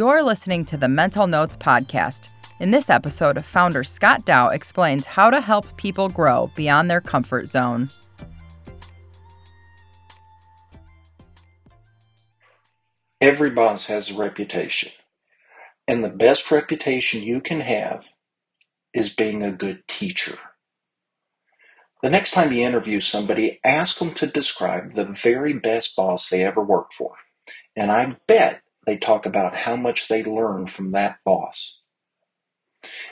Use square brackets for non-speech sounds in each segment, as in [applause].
You're listening to the Mental Notes Podcast. In this episode, founder Scott Dow explains how to help people grow beyond their comfort zone. Every boss has a reputation, and the best reputation you can have is being a good teacher. The next time you interview somebody, ask them to describe the very best boss they ever worked for. And I bet they talk about how much they learned from that boss.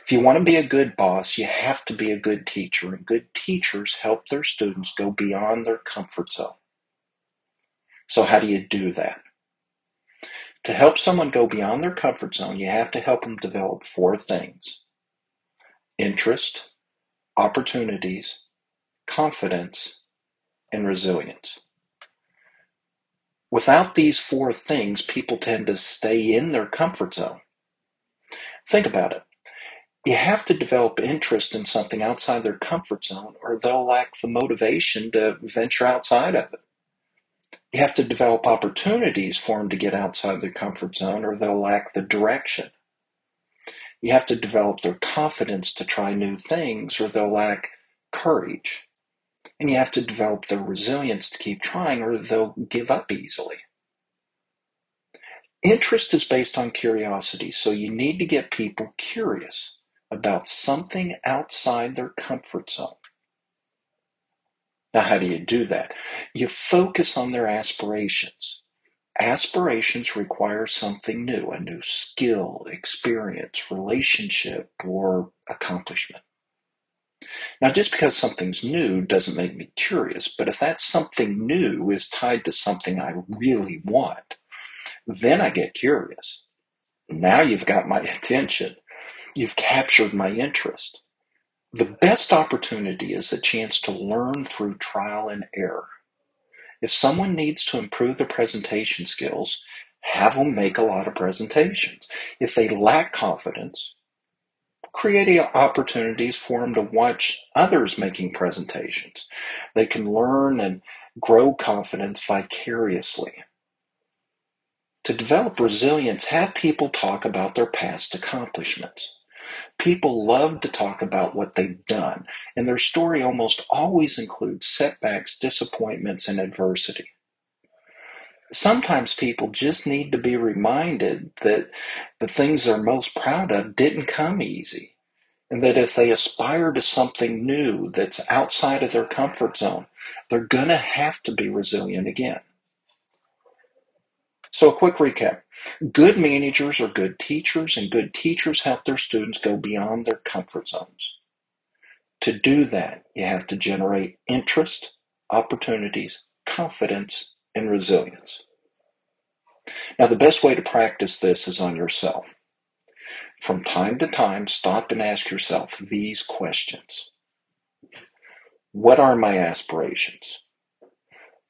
If you want to be a good boss, you have to be a good teacher, and good teachers help their students go beyond their comfort zone. So, how do you do that? To help someone go beyond their comfort zone, you have to help them develop four things interest, opportunities, confidence, and resilience. Without these four things, people tend to stay in their comfort zone. Think about it. You have to develop interest in something outside their comfort zone, or they'll lack the motivation to venture outside of it. You have to develop opportunities for them to get outside their comfort zone, or they'll lack the direction. You have to develop their confidence to try new things, or they'll lack courage. And you have to develop their resilience to keep trying, or they'll give up easily. Interest is based on curiosity, so you need to get people curious about something outside their comfort zone. Now, how do you do that? You focus on their aspirations. Aspirations require something new, a new skill, experience, relationship, or accomplishment. Now, just because something's new doesn't make me curious, but if that something new is tied to something I really want, then I get curious. Now you've got my [laughs] attention. You've captured my interest. The best opportunity is a chance to learn through trial and error. If someone needs to improve their presentation skills, have them make a lot of presentations. If they lack confidence, creating opportunities for them to watch others making presentations. They can learn and grow confidence vicariously. To develop resilience, have people talk about their past accomplishments. People love to talk about what they've done, and their story almost always includes setbacks, disappointments, and adversity sometimes people just need to be reminded that the things they're most proud of didn't come easy. And that if they aspire to something new that's outside of their comfort zone, they're going to have to be resilient again. So, a quick recap good managers are good teachers, and good teachers help their students go beyond their comfort zones. To do that, you have to generate interest, opportunities, confidence, and resilience. Now, the best way to practice this is on yourself. From time to time, stop and ask yourself these questions What are my aspirations?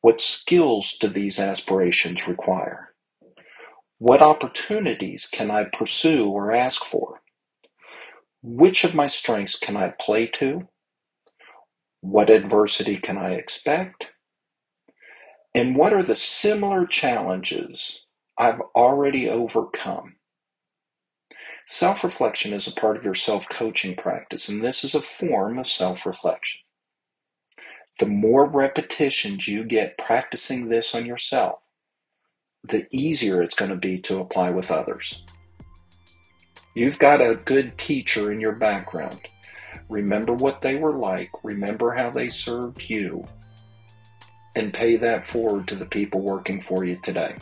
What skills do these aspirations require? What opportunities can I pursue or ask for? Which of my strengths can I play to? What adversity can I expect? And what are the similar challenges I've already overcome? Self reflection is a part of your self coaching practice, and this is a form of self reflection. The more repetitions you get practicing this on yourself, the easier it's going to be to apply with others. You've got a good teacher in your background. Remember what they were like, remember how they served you, and pay that forward to the people working for you today.